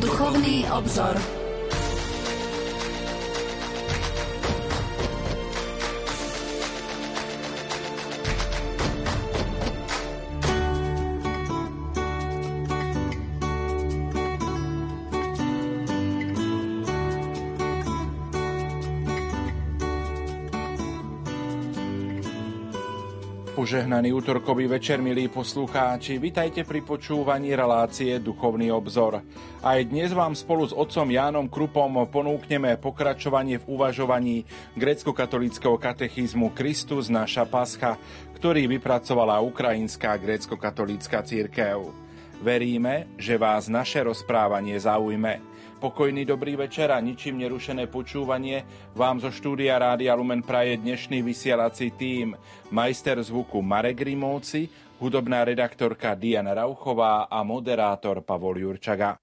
Duchovný obzor. Požehnaný útorkový večer, milí poslucháči, vitajte pri počúvaní relácie Duchovný obzor. Aj dnes vám spolu s otcom Jánom Krupom ponúkneme pokračovanie v uvažovaní grécko-katolického katechizmu Kristus naša Pascha, ktorý vypracovala Ukrajinská grécko-katolícka církev. Veríme, že vás naše rozprávanie zaujme. Pokojný dobrý večer a ničím nerušené počúvanie vám zo štúdia Rádia Lumen praje dnešný vysielací tím. Majster zvuku Marek Rimovci, hudobná redaktorka Diana Rauchová a moderátor Pavol Jurčaga.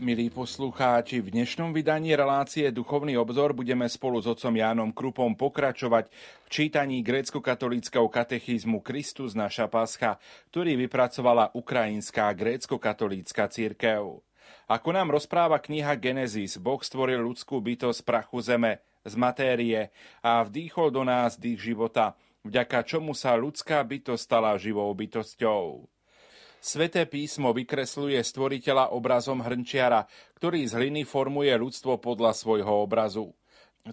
Milí poslucháči, v dnešnom vydaní relácie Duchovný obzor budeme spolu s otcom Jánom Krupom pokračovať v čítaní grécko-katolického katechizmu Kristus naša Pascha, ktorý vypracovala Ukrajinská grécko-katolícka církev. Ako nám rozpráva kniha Genesis, Boh stvoril ľudskú bytosť z prachu zeme, z matérie a vdýchol do nás dých života, vďaka čomu sa ľudská bytosť stala živou bytosťou. Sveté písmo vykresluje stvoriteľa obrazom hrnčiara, ktorý z hliny formuje ľudstvo podľa svojho obrazu.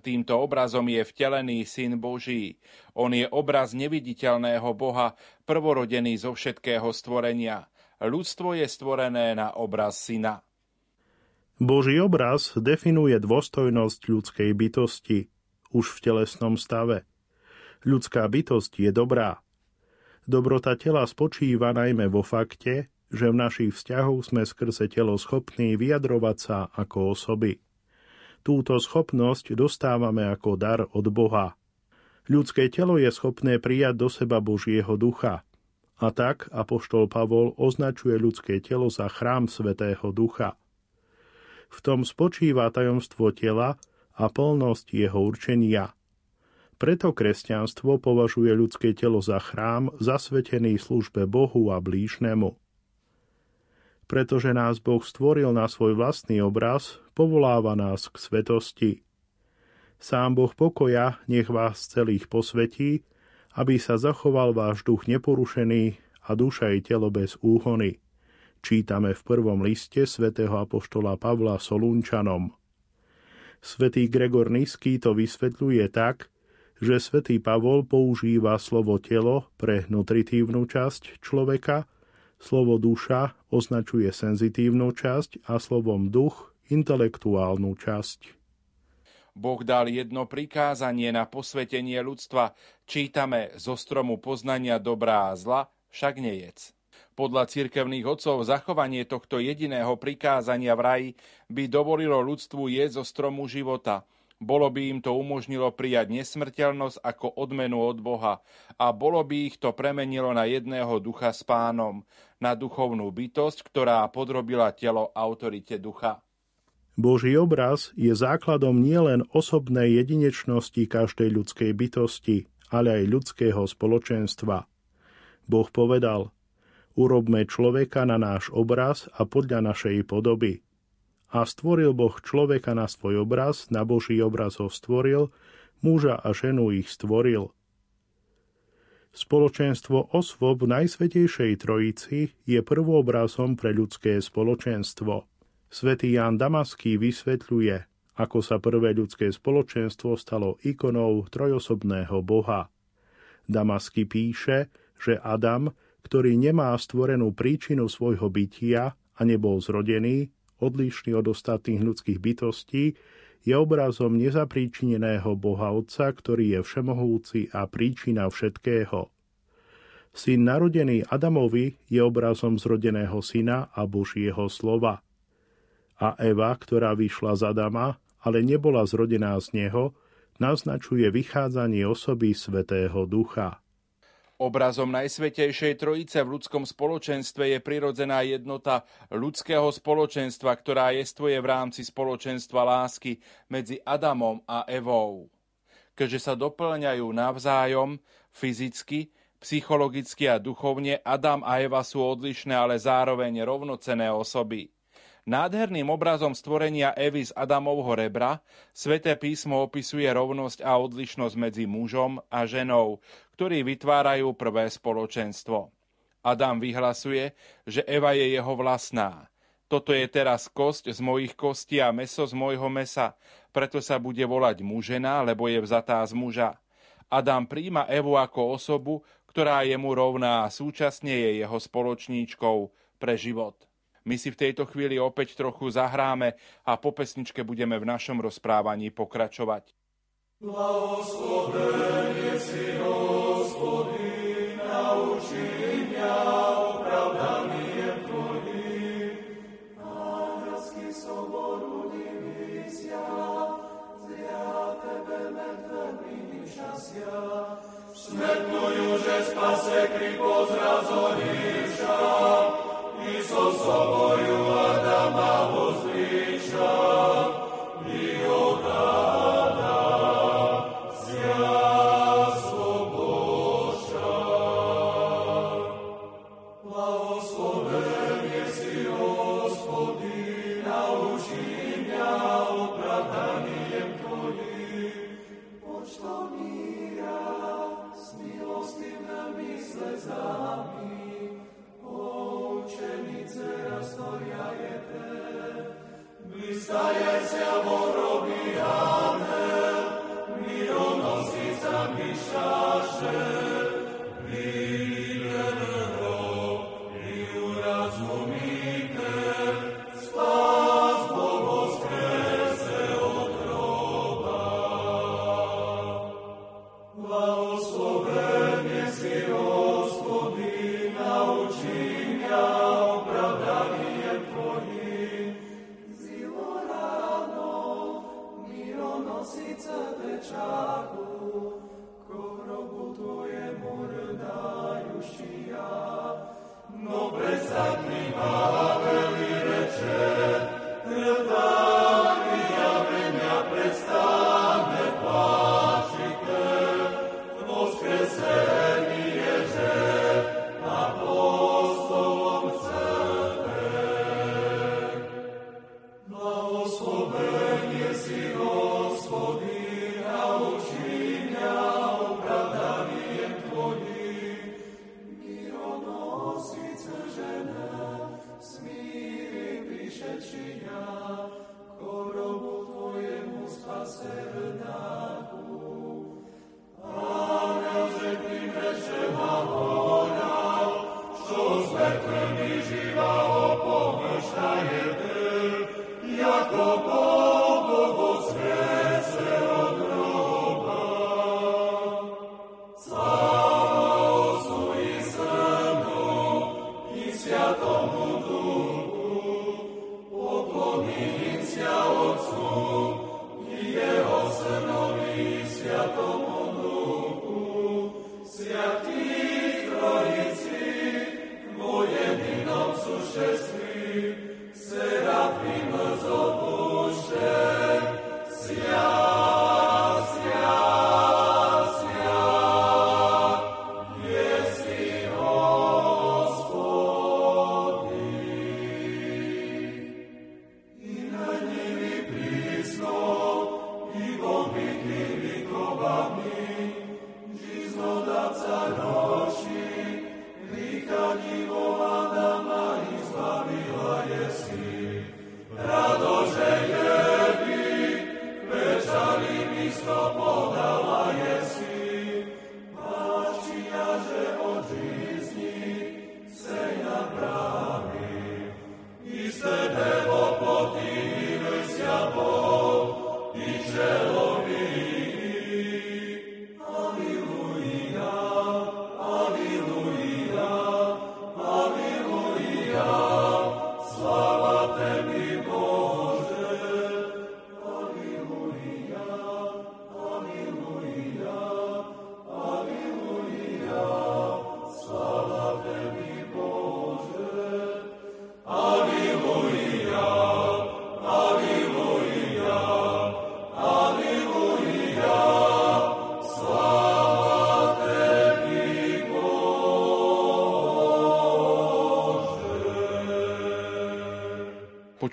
Týmto obrazom je vtelený Syn Boží. On je obraz neviditeľného Boha, prvorodený zo všetkého stvorenia. Ľudstvo je stvorené na obraz Syna. Boží obraz definuje dôstojnosť ľudskej bytosti už v telesnom stave. Ľudská bytosť je dobrá, Dobrota tela spočíva najmä vo fakte, že v našich vzťahoch sme skrze telo schopní vyjadrovať sa ako osoby. Túto schopnosť dostávame ako dar od Boha. Ľudské telo je schopné prijať do seba Božieho ducha. A tak apoštol Pavol označuje ľudské telo za chrám Svetého Ducha. V tom spočíva tajomstvo tela a plnosť jeho určenia – preto kresťanstvo považuje ľudské telo za chrám zasvetený službe Bohu a blížnemu. Pretože nás Boh stvoril na svoj vlastný obraz, povoláva nás k svetosti. Sám Boh pokoja nech vás celých posvetí, aby sa zachoval váš duch neporušený a duša i telo bez úhony. Čítame v prvom liste svätého apoštola Pavla Solunčanom. Svetý Gregor Nisky to vysvetľuje tak, že svätý Pavol používa slovo telo pre nutritívnu časť človeka, slovo duša označuje senzitívnu časť a slovom duch intelektuálnu časť. Boh dal jedno prikázanie na posvetenie ľudstva. Čítame zo stromu poznania dobrá a zla, však nejec. Podľa cirkevných otcov zachovanie tohto jediného prikázania v raji by dovolilo ľudstvu jesť zo stromu života – bolo by im to umožnilo prijať nesmrteľnosť ako odmenu od Boha a bolo by ich to premenilo na jedného ducha s pánom, na duchovnú bytosť, ktorá podrobila telo autorite ducha. Boží obraz je základom nielen osobnej jedinečnosti každej ľudskej bytosti, ale aj ľudského spoločenstva. Boh povedal, urobme človeka na náš obraz a podľa našej podoby – a stvoril Boh človeka na svoj obraz, na Boží obraz ho stvoril, muža a ženu ich stvoril. Spoločenstvo osôb Najsvetejšej Trojici je prvoobrazom pre ľudské spoločenstvo. Svetý Ján Damaský vysvetľuje, ako sa prvé ľudské spoločenstvo stalo ikonou trojosobného Boha. Damasky píše, že Adam, ktorý nemá stvorenú príčinu svojho bytia a nebol zrodený, odlišný od ostatných ľudských bytostí, je obrazom nezapríčineného Boha Otca, ktorý je všemohúci a príčina všetkého. Syn narodený Adamovi je obrazom zrodeného syna a Božieho slova. A Eva, ktorá vyšla z Adama, ale nebola zrodená z neho, naznačuje vychádzanie osoby Svetého Ducha. Obrazom Najsvetejšej Trojice v ľudskom spoločenstve je prirodzená jednota ľudského spoločenstva, ktorá jestvuje v rámci spoločenstva lásky medzi Adamom a Evou. Keďže sa doplňajú navzájom, fyzicky, psychologicky a duchovne, Adam a Eva sú odlišné, ale zároveň rovnocené osoby. Nádherným obrazom stvorenia Evy z Adamovho rebra Sveté písmo opisuje rovnosť a odlišnosť medzi mužom a ženou, ktorí vytvárajú prvé spoločenstvo. Adam vyhlasuje, že Eva je jeho vlastná. Toto je teraz kosť z mojich kostí a meso z môjho mesa, preto sa bude volať mužena, lebo je vzatá z muža. Adam príjma Evu ako osobu, ktorá je mu rovná a súčasne je jeho spoločníčkou pre život. My si v tejto chvíli opäť trochu zahráme a po pesničke budeme v našom rozprávaní pokračovať. Blahoslovený si, Hospodin, naučí mňa opravdaním Tvojim. A hrazky i so sobою Adama uzviša,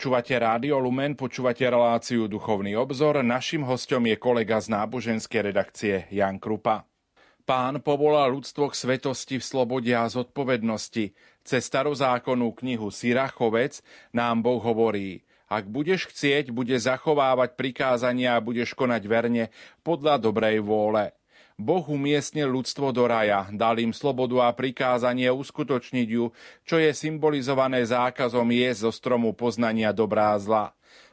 Počúvate Rádio Lumen, počúvate reláciu Duchovný obzor. Našim hostom je kolega z náboženskej redakcie Jan Krupa. Pán povolal ľudstvo k svetosti v slobode a zodpovednosti. Cez starozákonnú knihu Sirachovec nám Boh hovorí ak budeš chcieť, bude zachovávať prikázania a budeš konať verne podľa dobrej vôle. Boh umiestnil ľudstvo do raja, dal im slobodu a prikázanie uskutočniť ju, čo je symbolizované zákazom jesť zo stromu poznania dobrá a zla.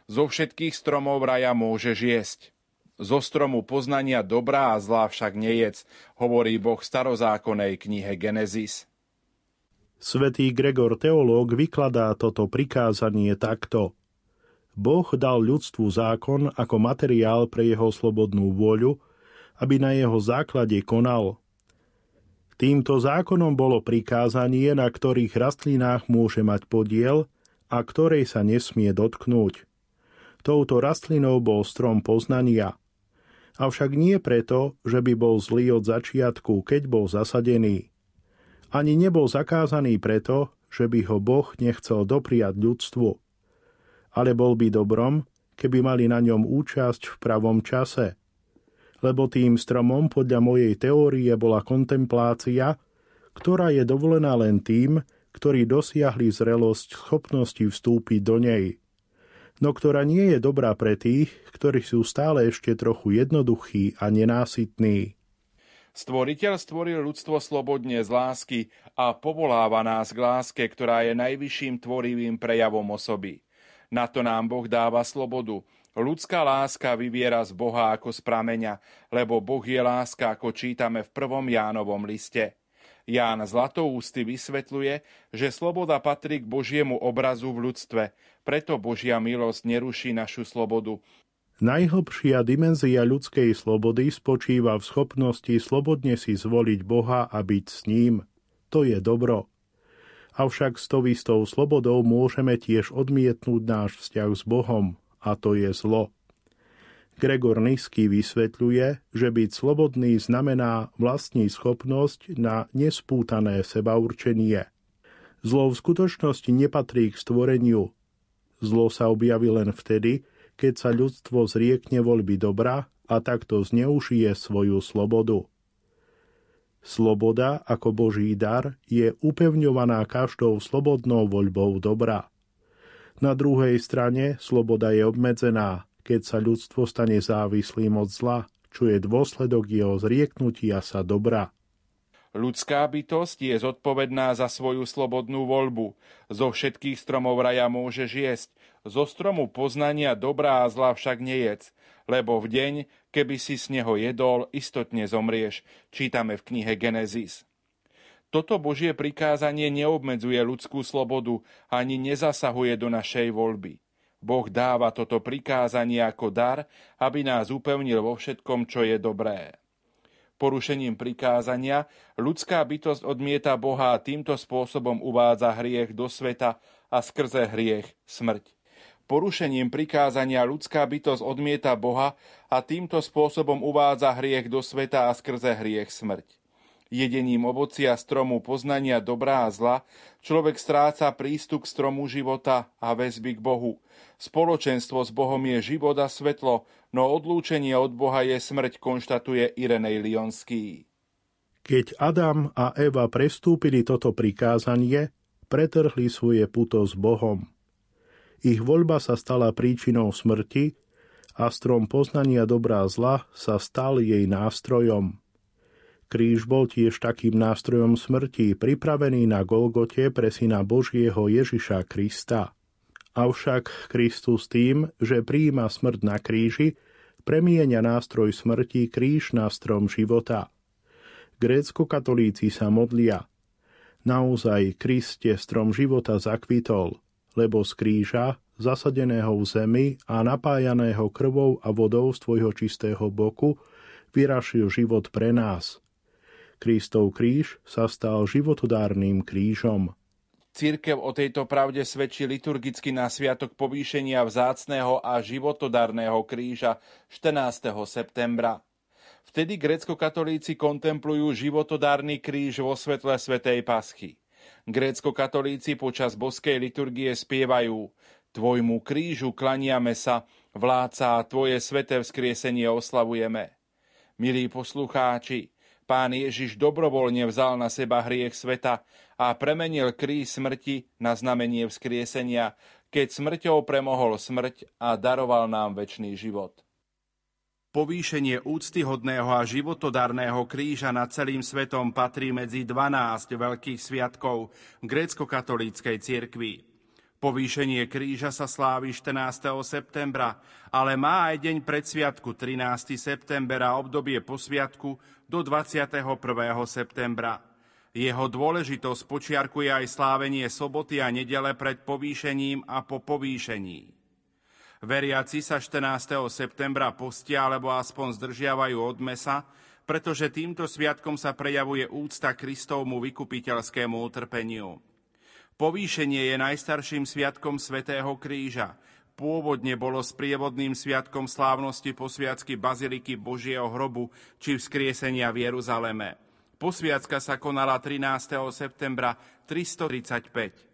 Zo všetkých stromov raja môžeš jesť. Zo stromu poznania dobrá a zla však nejedz, hovorí Boh v starozákonnej knihe Genesis. Svetý Gregor teológ vykladá toto prikázanie takto. Boh dal ľudstvu zákon ako materiál pre jeho slobodnú vôľu, aby na jeho základe konal. Týmto zákonom bolo prikázanie, na ktorých rastlinách môže mať podiel a ktorej sa nesmie dotknúť. Touto rastlinou bol strom poznania. Avšak nie preto, že by bol zlý od začiatku, keď bol zasadený. Ani nebol zakázaný preto, že by ho Boh nechcel dopriať ľudstvu. Ale bol by dobrom, keby mali na ňom účasť v pravom čase – lebo tým stromom podľa mojej teórie bola kontemplácia, ktorá je dovolená len tým, ktorí dosiahli zrelosť schopnosti vstúpiť do nej, no ktorá nie je dobrá pre tých, ktorí sú stále ešte trochu jednoduchí a nenásytní. Stvoriteľ stvoril ľudstvo slobodne z lásky a povoláva nás k láske, ktorá je najvyšším tvorivým prejavom osoby. Na to nám Boh dáva slobodu. Ľudská láska vyviera z Boha ako z prameňa, lebo Boh je láska, ako čítame v prvom Jánovom liste. Ján Zlatoústy vysvetľuje, že sloboda patrí k Božiemu obrazu v ľudstve, preto Božia milosť neruší našu slobodu. Najhlbšia dimenzia ľudskej slobody spočíva v schopnosti slobodne si zvoliť Boha a byť s ním. To je dobro avšak s tou slobodou môžeme tiež odmietnúť náš vzťah s Bohom, a to je zlo. Gregor Nisky vysvetľuje, že byť slobodný znamená vlastní schopnosť na nespútané sebaurčenie. Zlo v skutočnosti nepatrí k stvoreniu. Zlo sa objaví len vtedy, keď sa ľudstvo zriekne voľby dobra a takto zneužije svoju slobodu. Sloboda ako Boží dar je upevňovaná každou slobodnou voľbou dobra. Na druhej strane sloboda je obmedzená, keď sa ľudstvo stane závislým od zla, čo je dôsledok jeho zrieknutia sa dobra. Ľudská bytosť je zodpovedná za svoju slobodnú voľbu. Zo všetkých stromov raja môže jesť, zo stromu poznania dobrá a zla však nejedz, lebo v deň, keby si z neho jedol, istotne zomrieš, čítame v knihe Genesis. Toto Božie prikázanie neobmedzuje ľudskú slobodu ani nezasahuje do našej voľby. Boh dáva toto prikázanie ako dar, aby nás upevnil vo všetkom, čo je dobré. Porušením prikázania ľudská bytosť odmieta Boha a týmto spôsobom uvádza hriech do sveta a skrze hriech smrť. Porušením prikázania ľudská bytosť odmieta Boha a týmto spôsobom uvádza hriech do sveta a skrze hriech smrť. Jedením ovocia stromu poznania dobrá a zla človek stráca prístup k stromu života a väzby k Bohu. Spoločenstvo s Bohom je život a svetlo, no odlúčenie od Boha je smrť, konštatuje Irenej Lionský. Keď Adam a Eva prestúpili toto prikázanie, pretrhli svoje puto s Bohom. Ich voľba sa stala príčinou smrti a strom poznania dobrá zla sa stal jej nástrojom. Kríž bol tiež takým nástrojom smrti, pripravený na Golgote pre syna Božieho Ježiša Krista. Avšak Kristus tým, že prijíma smrť na kríži, premienia nástroj smrti kríž na strom života. Grécko-katolíci sa modlia. Naozaj Kriste strom života zakvitol – lebo z kríža, zasadeného v zemi a napájaného krvou a vodou z tvojho čistého boku, vyrašil život pre nás. Kristov kríž sa stal životodárnym krížom. Církev o tejto pravde svedčí liturgicky na sviatok povýšenia vzácného a životodárneho kríža 14. septembra. Vtedy grecko-katolíci kontemplujú životodárny kríž vo svetle Svetej Paschy. Grécko-katolíci počas boskej liturgie spievajú Tvojmu krížu klaniame sa, vláca a Tvoje sveté vzkriesenie oslavujeme. Milí poslucháči, Pán Ježiš dobrovoľne vzal na seba hriech sveta a premenil kríž smrti na znamenie vzkriesenia, keď smrťou premohol smrť a daroval nám väčší život. Povýšenie úctyhodného a životodárneho kríža nad celým svetom patrí medzi 12 veľkých sviatkov grécko-katolíckej cirkvi. Povýšenie kríža sa slávi 14. septembra, ale má aj deň pred sviatku 13. september a obdobie po sviatku do 21. septembra. Jeho dôležitosť počiarkuje aj slávenie soboty a nedele pred povýšením a po povýšení. Veriaci sa 14. septembra postia alebo aspoň zdržiavajú od mesa, pretože týmto sviatkom sa prejavuje úcta Kristovmu vykupiteľskému utrpeniu. Povýšenie je najstarším sviatkom Svetého kríža. Pôvodne bolo sprievodným sviatkom slávnosti posviacky Baziliky Božieho hrobu či vzkriesenia v Jeruzaleme. Posviacka sa konala 13. septembra 335.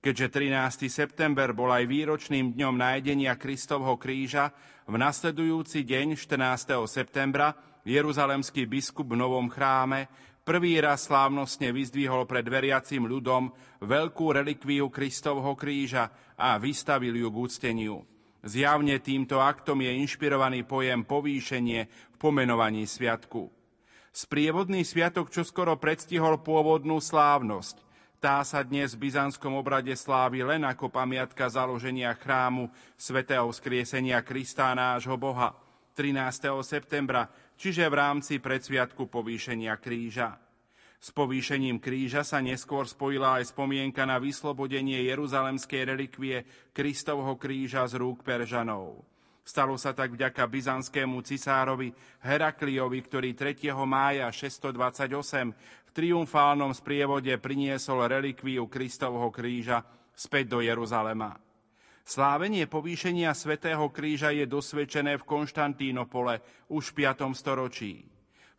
Keďže 13. september bol aj výročným dňom nájdenia Kristovho kríža, v nasledujúci deň 14. septembra Jeruzalemský biskup v novom chráme prvý raz slávnostne vyzdvihol pred veriacim ľudom veľkú relikviu Kristovho kríža a vystavil ju k úcteniu. Zjavne týmto aktom je inšpirovaný pojem povýšenie v pomenovaní sviatku. Sprievodný sviatok čoskoro predstihol pôvodnú slávnosť. Tá sa dnes v byzantskom obrade slávi len ako pamiatka založenia chrámu svätého skriesenia Krista nášho Boha 13. septembra, čiže v rámci predsviatku povýšenia kríža. S povýšením kríža sa neskôr spojila aj spomienka na vyslobodenie jeruzalemskej relikvie Kristovho kríža z rúk Peržanov. Stalo sa tak vďaka byzantskému cisárovi Herakliovi, ktorý 3. mája 628 v triumfálnom sprievode priniesol relikviu Kristovho kríža späť do Jeruzalema. Slávenie povýšenia svätého kríža je dosvedčené v Konštantínopole už v 5. storočí.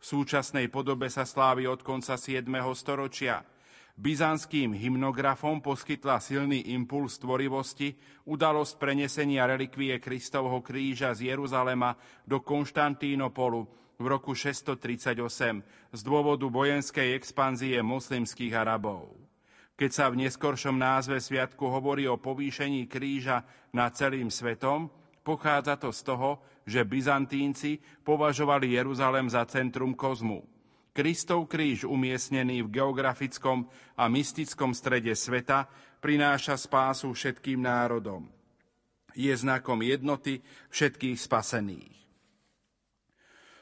V súčasnej podobe sa slávi od konca 7. storočia. Byzantským hymnografom poskytla silný impuls tvorivosti udalosť prenesenia relikvie Kristovho kríža z Jeruzalema do Konštantínopolu v roku 638 z dôvodu vojenskej expanzie moslimských Arabov. Keď sa v neskoršom názve sviatku hovorí o povýšení kríža nad celým svetom, pochádza to z toho, že Byzantínci považovali Jeruzalem za centrum kozmu. Kristov kríž umiestnený v geografickom a mystickom strede sveta prináša spásu všetkým národom. Je znakom jednoty všetkých spasených.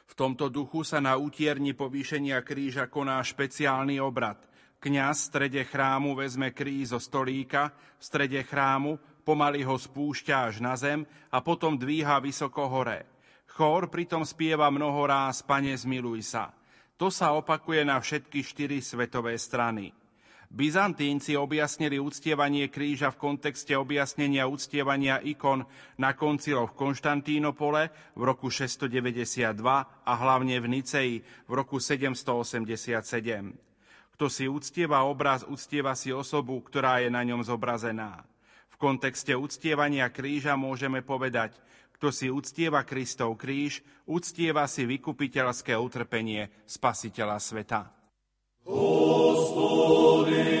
V tomto duchu sa na útierni povýšenia kríža koná špeciálny obrad. Kňaz v strede chrámu vezme kríž zo stolíka, v strede chrámu pomaly ho spúšťa až na zem a potom dvíha vysoko hore. Chór pritom spieva mnoho ráz Pane zmiluj sa. To sa opakuje na všetky štyri svetové strany. Byzantínci objasnili uctievanie kríža v kontexte objasnenia uctievania ikon na konciloch v Konštantínopole v roku 692 a hlavne v Niceji v roku 787. Kto si uctieva obraz, uctieva si osobu, ktorá je na ňom zobrazená kontexte uctievania kríža môžeme povedať, kto si uctieva Kristov kríž, uctieva si vykupiteľské utrpenie Spasiteľa sveta. Hospodin,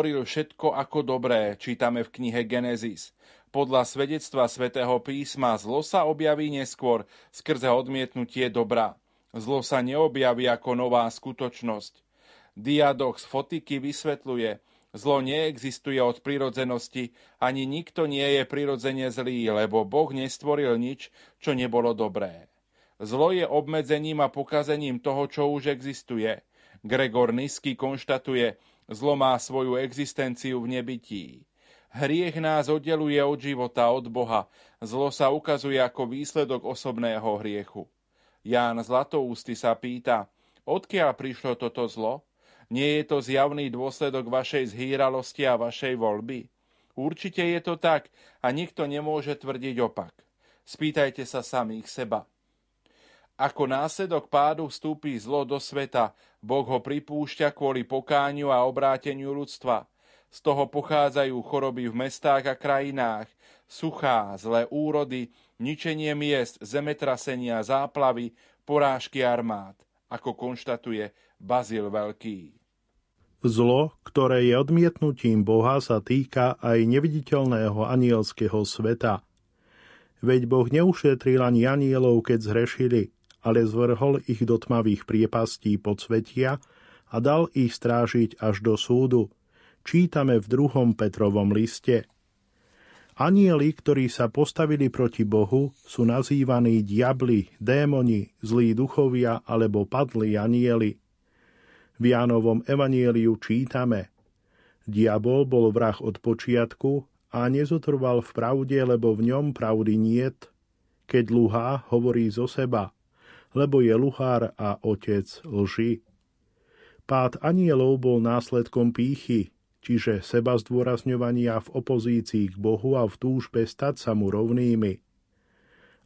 stvoril všetko ako dobré, čítame v knihe Genesis. Podľa svedectva svätého písma zlo sa objaví neskôr skrze odmietnutie dobra. Zlo sa neobjaví ako nová skutočnosť. Diadoch z Fotiky vysvetľuje, zlo neexistuje od prirodzenosti, ani nikto nie je prirodzene zlý, lebo Boh nestvoril nič, čo nebolo dobré. Zlo je obmedzením a pokazením toho, čo už existuje. Gregor Nisky konštatuje, zlo má svoju existenciu v nebytí. Hriech nás oddeluje od života, od Boha. Zlo sa ukazuje ako výsledok osobného hriechu. Ján Zlatoústy sa pýta, odkiaľ prišlo toto zlo? Nie je to zjavný dôsledok vašej zhýralosti a vašej voľby? Určite je to tak a nikto nemôže tvrdiť opak. Spýtajte sa samých seba. Ako následok pádu vstúpi zlo do sveta, Boh ho pripúšťa kvôli pokáňu a obráteniu ľudstva. Z toho pochádzajú choroby v mestách a krajinách, suchá, zlé úrody, ničenie miest, zemetrasenia, záplavy, porážky armád, ako konštatuje Bazil Veľký. Zlo, ktoré je odmietnutím Boha, sa týka aj neviditeľného anielského sveta. Veď Boh neušetril ani anielov, keď zhrešili, ale zvrhol ich do tmavých priepastí podsvetia a dal ich strážiť až do súdu. Čítame v druhom Petrovom liste – Anieli, ktorí sa postavili proti Bohu, sú nazývaní diabli, démoni, zlí duchovia alebo padlí anieli. V Jánovom evanieliu čítame Diabol bol vrah od počiatku a nezotrval v pravde, lebo v ňom pravdy niet. Keď luhá, hovorí zo seba, lebo je luhár a otec lži. Pád anielov bol následkom pýchy, čiže seba zdôrazňovania v opozícii k Bohu a v túžbe stať sa mu rovnými.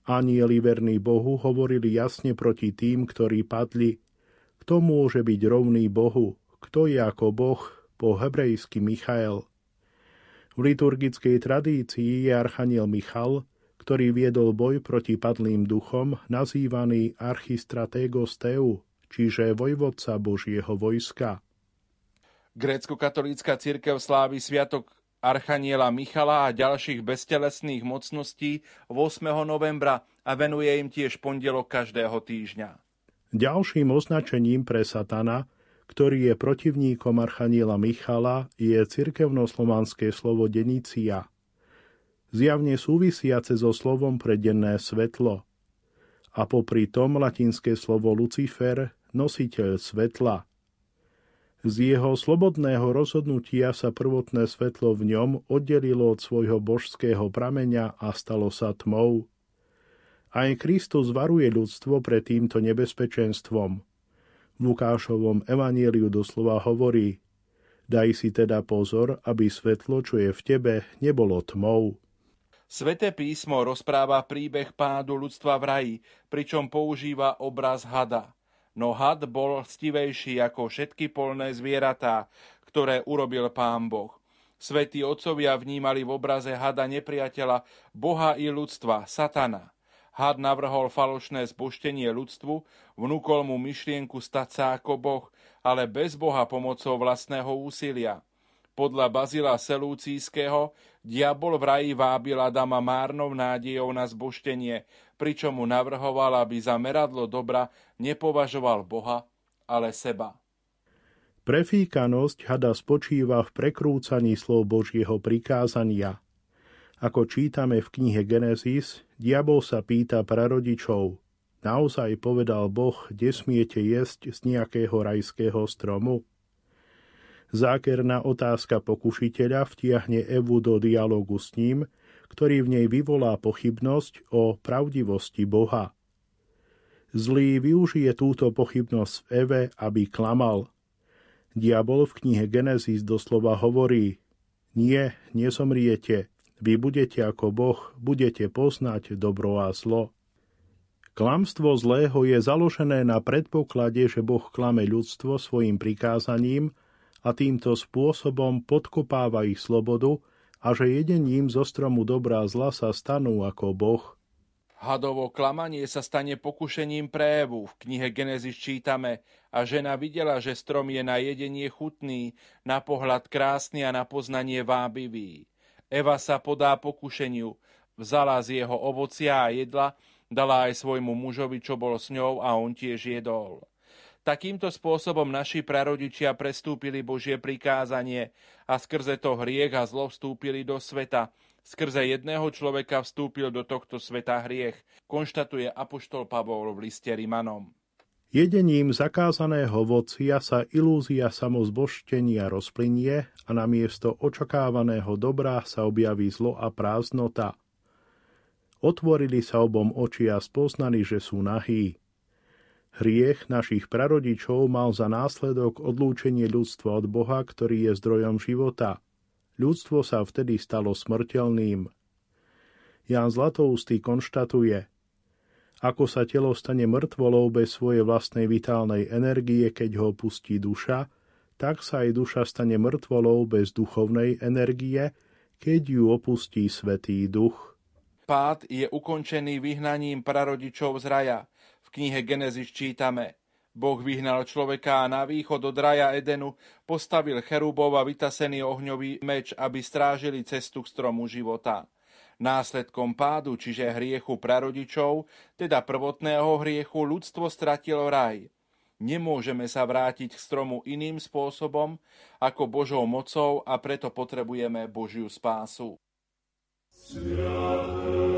Anieli verní Bohu hovorili jasne proti tým, ktorí padli. Kto môže byť rovný Bohu? Kto je ako Boh? Po hebrejsky Michael. V liturgickej tradícii je archaniel Michal, ktorý viedol boj proti padlým duchom, nazývaný archistratégos Teu, čiže vojvodca Božieho vojska. Grécko-katolícka církev slávi sviatok Archaniela Michala a ďalších beztelesných mocností 8. novembra a venuje im tiež pondelok každého týždňa. Ďalším označením pre satana, ktorý je protivníkom Archaniela Michala, je cirkevnoslovanské slovo denicia, zjavne súvisiace so slovom pre denné svetlo. A popri tom latinské slovo Lucifer, nositeľ svetla – z jeho slobodného rozhodnutia sa prvotné svetlo v ňom oddelilo od svojho božského prameňa a stalo sa tmou. Aj Kristus varuje ľudstvo pred týmto nebezpečenstvom. V Lukášovom evanieliu doslova hovorí Daj si teda pozor, aby svetlo, čo je v tebe, nebolo tmou. Sveté písmo rozpráva príbeh pádu ľudstva v raji, pričom používa obraz hada – no had bol stivejší ako všetky polné zvieratá, ktoré urobil pán Boh. Svetí otcovia vnímali v obraze hada nepriateľa Boha i ľudstva, satana. Had navrhol falošné zboštenie ľudstvu, vnúkol mu myšlienku stať sa ako Boh, ale bez Boha pomocou vlastného úsilia. Podľa Bazila Selúcijského diabol v raji vábil Adama márnou nádejou na zboštenie, pričom mu navrhoval, aby za meradlo dobra nepovažoval Boha, ale seba. Prefíkanosť hada spočíva v prekrúcaní slov Božieho prikázania. Ako čítame v knihe Genesis, diabol sa pýta prarodičov, naozaj povedal Boh, kde smiete jesť z nejakého rajského stromu? Zákerná otázka pokušiteľa vtiahne Evu do dialogu s ním, ktorý v nej vyvolá pochybnosť o pravdivosti Boha. Zlý využije túto pochybnosť v Eve, aby klamal. Diabol v knihe Genesis doslova hovorí Nie, nesomriete, vy budete ako Boh, budete poznať dobro a zlo. Klamstvo zlého je založené na predpoklade, že Boh klame ľudstvo svojim prikázaním a týmto spôsobom podkopáva ich slobodu a že jedením zo stromu dobrá zla sa stanú ako Boh. Hadovo klamanie sa stane pokušením prévu. V knihe Genesis čítame a žena videla, že strom je na jedenie chutný, na pohľad krásny a na poznanie vábivý. Eva sa podá pokušeniu, vzala z jeho ovocia a jedla, Dala aj svojmu mužovi, čo bol s ňou a on tiež jedol. Takýmto spôsobom naši prarodičia prestúpili Božie prikázanie a skrze to hriech a zlo vstúpili do sveta. Skrze jedného človeka vstúpil do tohto sveta hriech, konštatuje Apoštol Pavol v liste Rimanom. Jedením zakázaného vocia sa ilúzia samozboštenia rozplynie a namiesto očakávaného dobrá sa objaví zlo a prázdnota. Otvorili sa obom oči a spoznali, že sú nahí. Hriech našich prarodičov mal za následok odlúčenie ľudstva od Boha, ktorý je zdrojom života. Ľudstvo sa vtedy stalo smrteľným. Ján Zlatoustý konštatuje, ako sa telo stane mŕtvolou bez svojej vlastnej vitálnej energie, keď ho pustí duša, tak sa aj duša stane mŕtvolou bez duchovnej energie, keď ju opustí Svetý Duch. Pád je ukončený vyhnaním prarodičov z raja – knihe Genesis čítame Boh vyhnal človeka a na východ od raja Edenu postavil cherubov a vytasený ohňový meč, aby strážili cestu k stromu života. Následkom pádu, čiže hriechu prarodičov, teda prvotného hriechu, ľudstvo stratilo raj. Nemôžeme sa vrátiť k stromu iným spôsobom ako Božou mocou a preto potrebujeme Božiu spásu. Sviaté.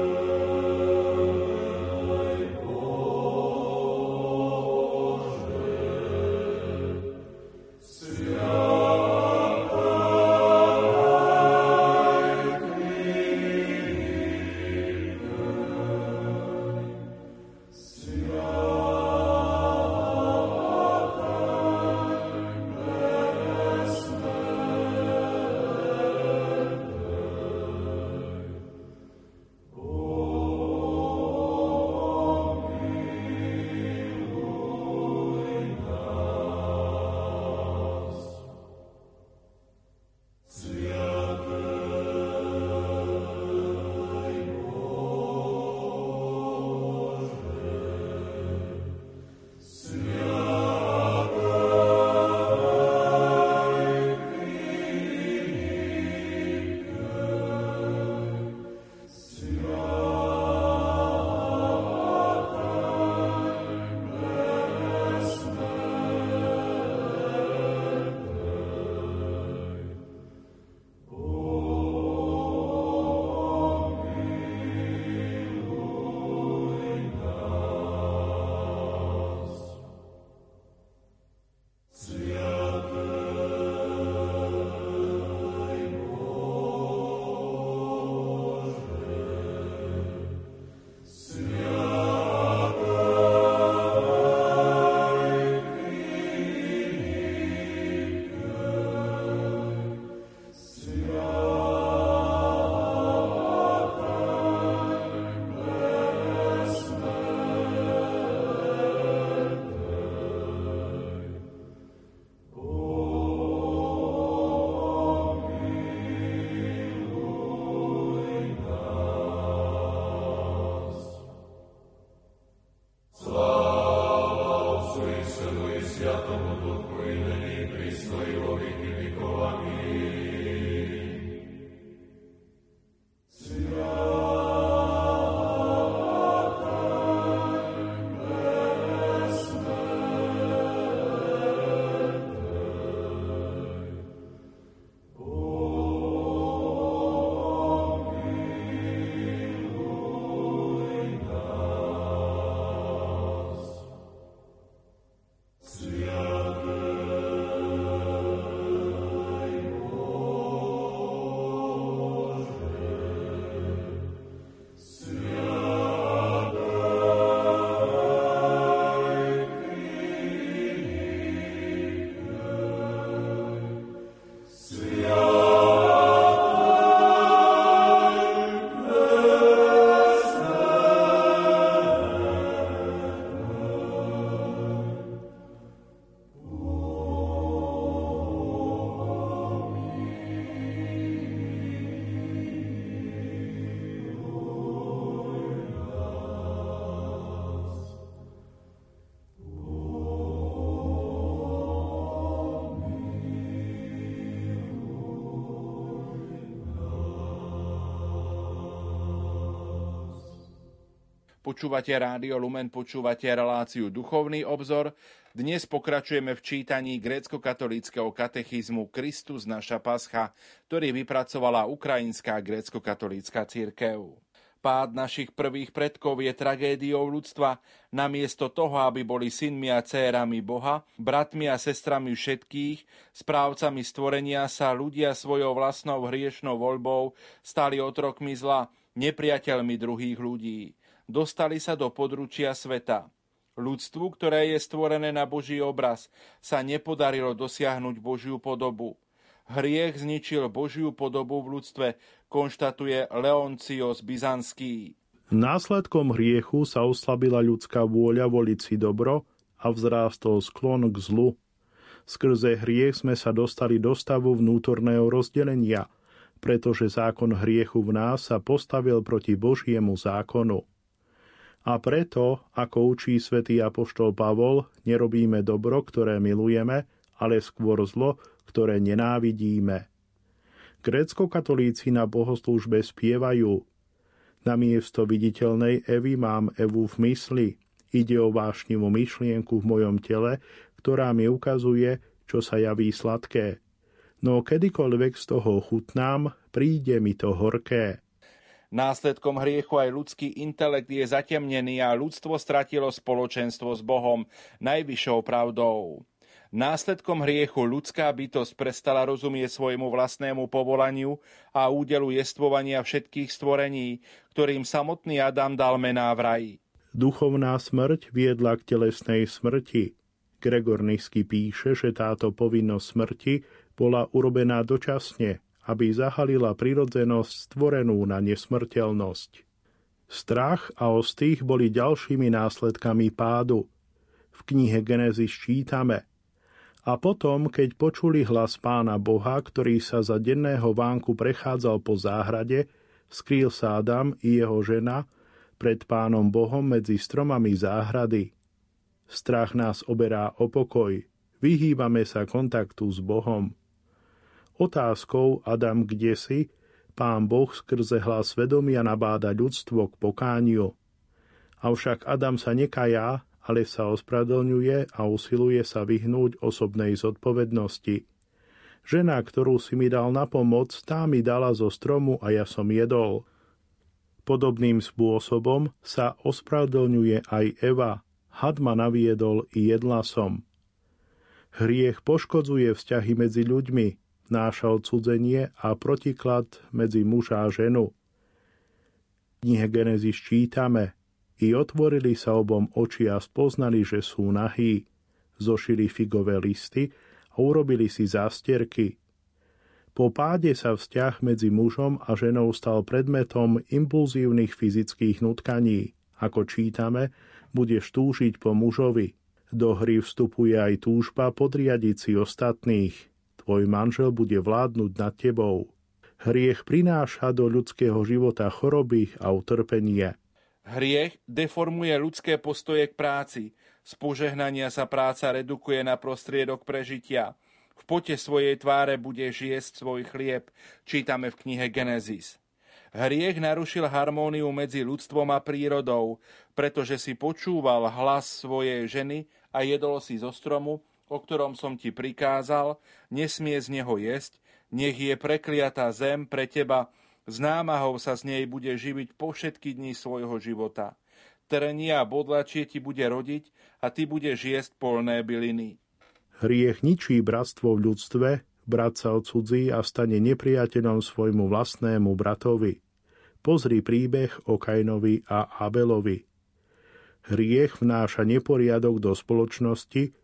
Počúvate Rádio Lumen, počúvate reláciu Duchovný obzor. Dnes pokračujeme v čítaní grécko-katolíckého katechizmu Kristus naša pascha, ktorý vypracovala Ukrajinská grécko-katolícka církev. Pád našich prvých predkov je tragédiou ľudstva. Namiesto toho, aby boli synmi a cérami Boha, bratmi a sestrami všetkých, správcami stvorenia sa ľudia svojou vlastnou hriešnou voľbou stali otrokmi zla, nepriateľmi druhých ľudí dostali sa do područia sveta. Ľudstvu, ktoré je stvorené na Boží obraz, sa nepodarilo dosiahnuť Božiu podobu. Hriech zničil Božiu podobu v ľudstve, konštatuje Leoncios Byzantský. Následkom hriechu sa oslabila ľudská vôľa voliť si dobro a vzrástol sklon k zlu. Skrze hriech sme sa dostali do stavu vnútorného rozdelenia, pretože zákon hriechu v nás sa postavil proti Božiemu zákonu. A preto, ako učí svätý Apoštol Pavol, nerobíme dobro, ktoré milujeme, ale skôr zlo, ktoré nenávidíme. Grécko-katolíci na bohoslúžbe spievajú Na miesto viditeľnej Evy mám Evu v mysli. Ide o vášnivú myšlienku v mojom tele, ktorá mi ukazuje, čo sa javí sladké. No kedykoľvek z toho chutnám, príde mi to horké. Následkom hriechu aj ľudský intelekt je zatemnený a ľudstvo stratilo spoločenstvo s Bohom, najvyššou pravdou. Následkom hriechu ľudská bytosť prestala rozumieť svojmu vlastnému povolaniu a údelu jestvovania všetkých stvorení, ktorým samotný Adam dal mená v raji. Duchovná smrť viedla k telesnej smrti. Gregor Nisky píše, že táto povinnosť smrti bola urobená dočasne, aby zahalila prirodzenosť stvorenú na nesmrteľnosť. Strach a ostých boli ďalšími následkami pádu. V knihe Genesis čítame A potom, keď počuli hlas pána Boha, ktorý sa za denného vánku prechádzal po záhrade, skrýl sa Adam i jeho žena pred pánom Bohom medzi stromami záhrady. Strach nás oberá o pokoj, vyhýbame sa kontaktu s Bohom. Otázkou Adam, kde si, pán Boh skrze hlas svedomia nabáda ľudstvo k pokániu. Avšak Adam sa nekajá, ale sa ospravedlňuje a usiluje sa vyhnúť osobnej zodpovednosti. Žena, ktorú si mi dal na pomoc, tá mi dala zo stromu a ja som jedol. Podobným spôsobom sa ospravedlňuje aj Eva. Had ma naviedol i jedla som. Hriech poškodzuje vzťahy medzi ľuďmi, náša odsudzenie a protiklad medzi muža a ženu. V knihe Genesis čítame I otvorili sa obom oči a spoznali, že sú nahí. Zošili figové listy a urobili si zástierky. Po páde sa vzťah medzi mužom a ženou stal predmetom impulzívnych fyzických nutkaní. Ako čítame, budeš túžiť po mužovi. Do hry vstupuje aj túžba podriadiť si ostatných – tvoj manžel bude vládnuť nad tebou. Hriech prináša do ľudského života choroby a utrpenie. Hriech deformuje ľudské postoje k práci. Z požehnania sa práca redukuje na prostriedok prežitia. V pote svojej tváre budeš jesť svoj chlieb, čítame v knihe Genesis. Hriech narušil harmóniu medzi ľudstvom a prírodou, pretože si počúval hlas svojej ženy a jedol si zo stromu, o ktorom som ti prikázal, nesmie z neho jesť, nech je prekliatá zem pre teba, s námahou sa z nej bude živiť po všetky dni svojho života. Trenie a bodlačie ti bude rodiť a ty budeš jesť polné byliny. Hriech ničí bratstvo v ľudstve, brat sa odsudzí a stane nepriateľom svojmu vlastnému bratovi. Pozri príbeh o Kainovi a Abelovi. Hriech vnáša neporiadok do spoločnosti,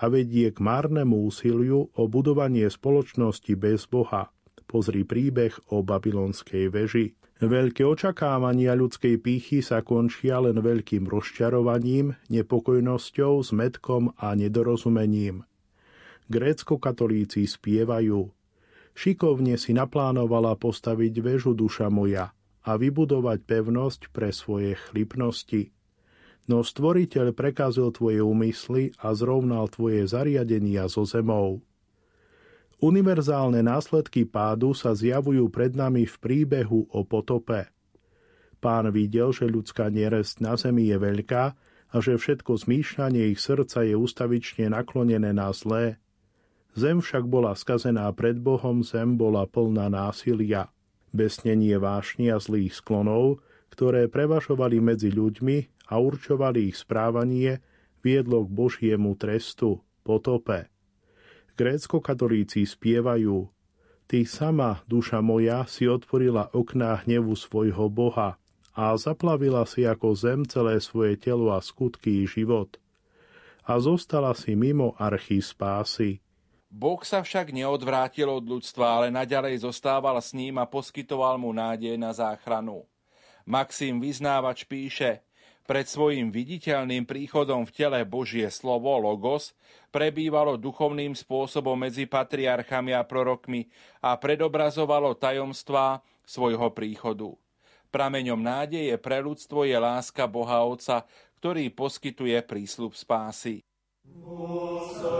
a vedie k márnemu úsiliu o budovanie spoločnosti bez Boha. Pozri príbeh o babylonskej veži. Veľké očakávania ľudskej pýchy sa končia len veľkým rozčarovaním, nepokojnosťou, zmetkom a nedorozumením. Grécko-katolíci spievajú Šikovne si naplánovala postaviť väžu duša moja a vybudovať pevnosť pre svoje chlipnosti no stvoriteľ prekazil tvoje úmysly a zrovnal tvoje zariadenia so zemou. Univerzálne následky pádu sa zjavujú pred nami v príbehu o potope. Pán videl, že ľudská neresť na zemi je veľká a že všetko zmýšľanie ich srdca je ustavične naklonené na zlé. Zem však bola skazená pred Bohom, zem bola plná násilia. Besnenie vášni a zlých sklonov, ktoré prevažovali medzi ľuďmi a určovali ich správanie, viedlo k Božiemu trestu, potope. Grécko-katolíci spievajú Ty sama, duša moja, si otvorila okná hnevu svojho Boha a zaplavila si ako zem celé svoje telo a skutky i život. A zostala si mimo archy spásy. Boh sa však neodvrátil od ľudstva, ale naďalej zostával s ním a poskytoval mu nádej na záchranu. Maxim Vyznávač píše, pred svojim viditeľným príchodom v tele Božie slovo Logos prebývalo duchovným spôsobom medzi patriarchami a prorokmi a predobrazovalo tajomstvá svojho príchodu. Prameňom nádeje pre ľudstvo je láska Boha Otca, ktorý poskytuje prísľub spásy. Bože.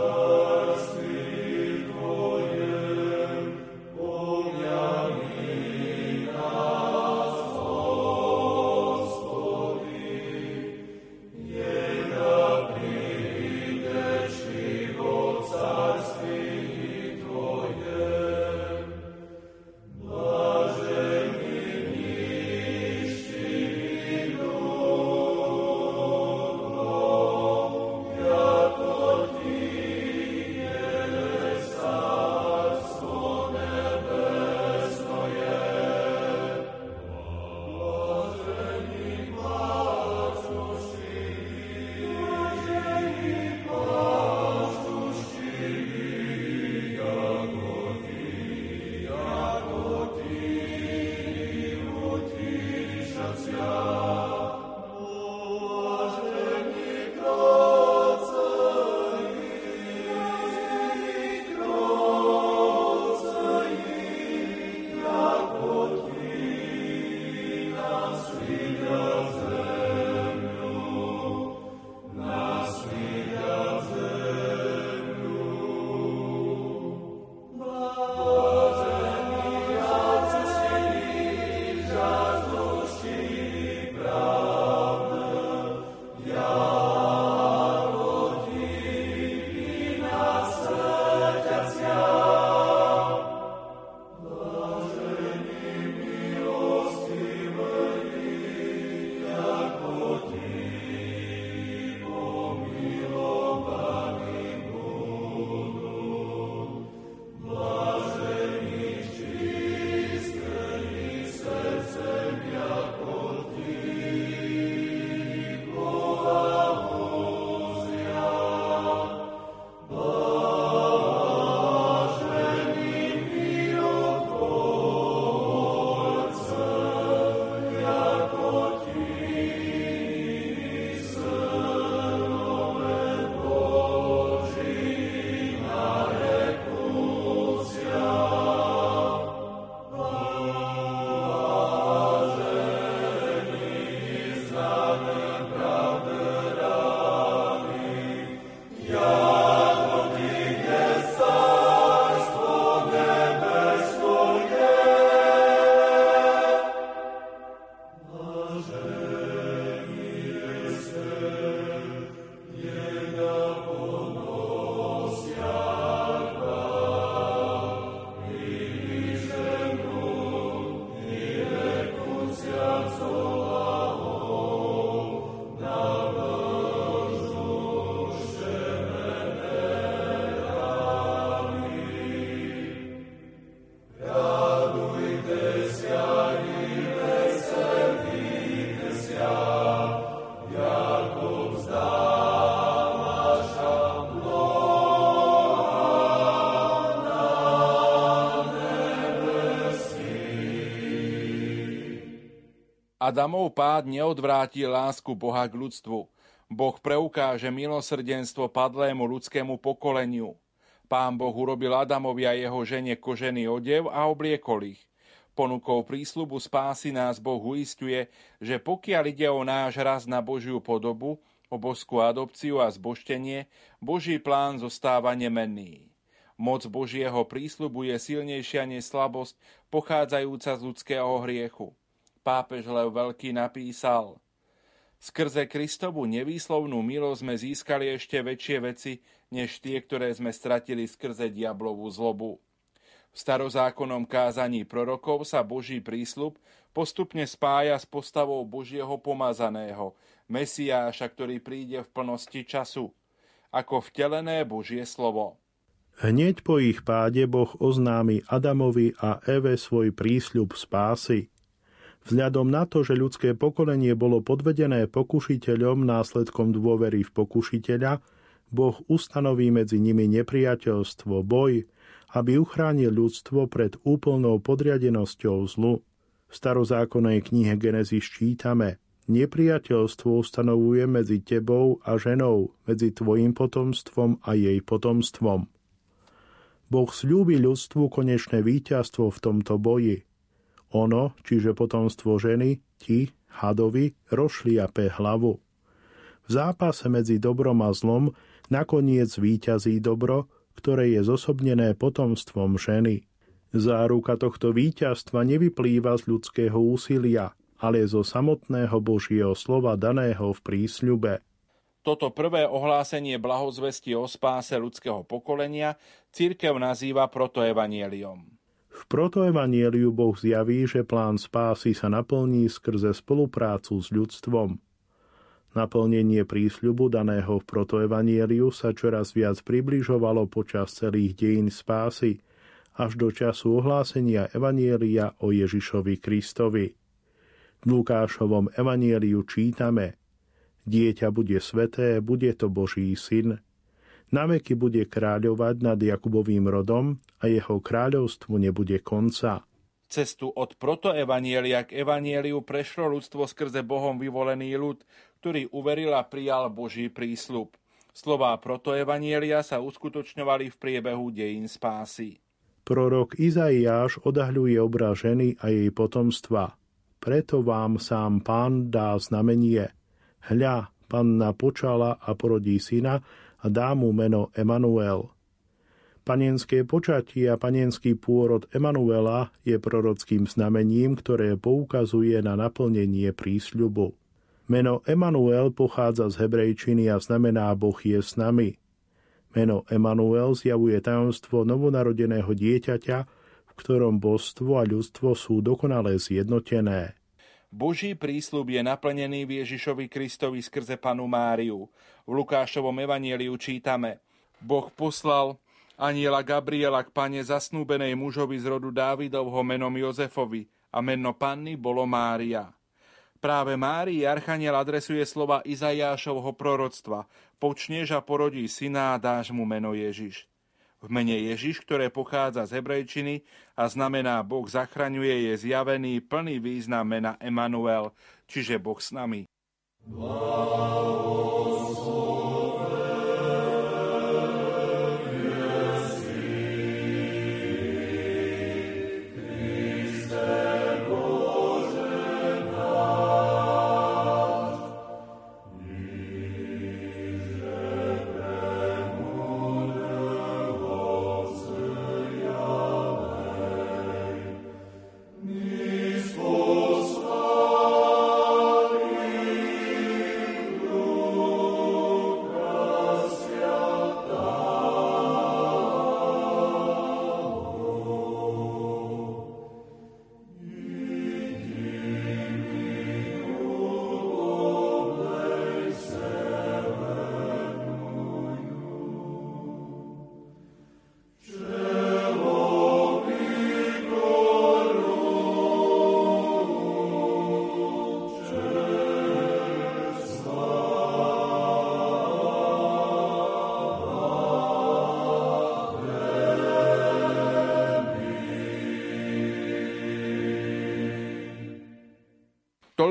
Adamov pád neodvrátil lásku Boha k ľudstvu. Boh preukáže milosrdenstvo padlému ľudskému pokoleniu. Pán Boh urobil Adamovi a jeho žene kožený odev a obliekol ich. Ponukou prísľubu spásy nás Boh uistuje, že pokiaľ ide o náš raz na Božiu podobu, o božskú adopciu a zboštenie, Boží plán zostáva nemenný. Moc Božieho prísľubu je silnejšia než slabosť, pochádzajúca z ľudského hriechu. Pápež Lev Veľký napísal Skrze Kristovu nevýslovnú milosť sme získali ešte väčšie veci, než tie, ktoré sme stratili skrze diablovú zlobu. V starozákonnom kázaní prorokov sa Boží prísľub postupne spája s postavou Božieho pomazaného, Mesiáša, ktorý príde v plnosti času, ako vtelené Božie slovo. Hneď po ich páde Boh oznámi Adamovi a Eve svoj prísľub spásy. Vzhľadom na to, že ľudské pokolenie bolo podvedené pokušiteľom následkom dôvery v pokušiteľa, Boh ustanoví medzi nimi nepriateľstvo, boj, aby uchránil ľudstvo pred úplnou podriadenosťou zlu. V starozákonnej knihe Genesis čítame Nepriateľstvo ustanovuje medzi tebou a ženou, medzi tvojim potomstvom a jej potomstvom. Boh slúbi ľudstvu konečné víťazstvo v tomto boji. Ono, čiže potomstvo ženy, ti, hadovi, rošliape hlavu. V zápase medzi dobrom a zlom nakoniec víťazí dobro, ktoré je zosobnené potomstvom ženy. Záruka tohto víťazstva nevyplýva z ľudského úsilia, ale zo samotného Božieho slova daného v prísľube. Toto prvé ohlásenie blahozvesti o spáse ľudského pokolenia církev nazýva protoevanieliom. V protoevanieliu Boh zjaví, že plán spásy sa naplní skrze spoluprácu s ľudstvom. Naplnenie prísľubu daného v protoevanieliu sa čoraz viac približovalo počas celých dejín spásy, až do času ohlásenia Evanielia o Ježišovi Kristovi. V Lukášovom Evanieliu čítame – Dieťa bude sveté, bude to Boží syn. Na veky bude kráľovať nad Jakubovým rodom a jeho kráľovstvu nebude konca. Cestu od protoevanielia k evanieliu prešlo ľudstvo skrze Bohom vyvolený ľud, ktorý uveril a prijal Boží prísľub. Slová protoevanielia sa uskutočňovali v priebehu dejín spásy. Prorok Izaiáš odahľuje obraz ženy a jej potomstva. Preto vám sám pán dá znamenie – Hľa, panna počala a porodí syna a dá mu meno Emanuel. Panenské počatie a panenský pôrod Emanuela je prorockým znamením, ktoré poukazuje na naplnenie prísľubu. Meno Emanuel pochádza z hebrejčiny a znamená Boh je s nami. Meno Emanuel zjavuje tajomstvo novonarodeného dieťaťa, v ktorom božstvo a ľudstvo sú dokonale zjednotené. Boží prísľub je naplnený v Ježišovi Kristovi skrze panu Máriu. V Lukášovom evanieliu čítame Boh poslal aniela Gabriela k pane zasnúbenej mužovi z rodu Dávidovho menom Jozefovi a meno panny bolo Mária. Práve Márii Archaniel adresuje slova Izajášovho proroctva. Počneš a porodí syna a dáš mu meno Ježiš v mene Ježiš, ktoré pochádza z hebrejčiny a znamená Boh zachraňuje, je zjavený plný význam mena Emanuel, čiže Boh s nami. Blahoslav.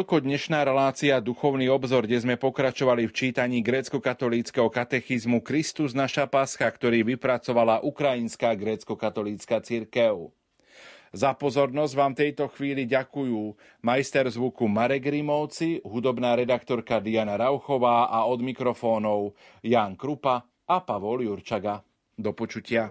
Toľko dnešná relácia Duchovný obzor, kde sme pokračovali v čítaní grécko-katolíckého katechizmu Kristus naša Pascha, ktorý vypracovala Ukrajinská grécko-katolícka cirkev. Za pozornosť vám tejto chvíli ďakujú majster zvuku Marek Rimovci, hudobná redaktorka Diana Rauchová a od mikrofónov Jan Krupa a Pavol Jurčaga. Do počutia.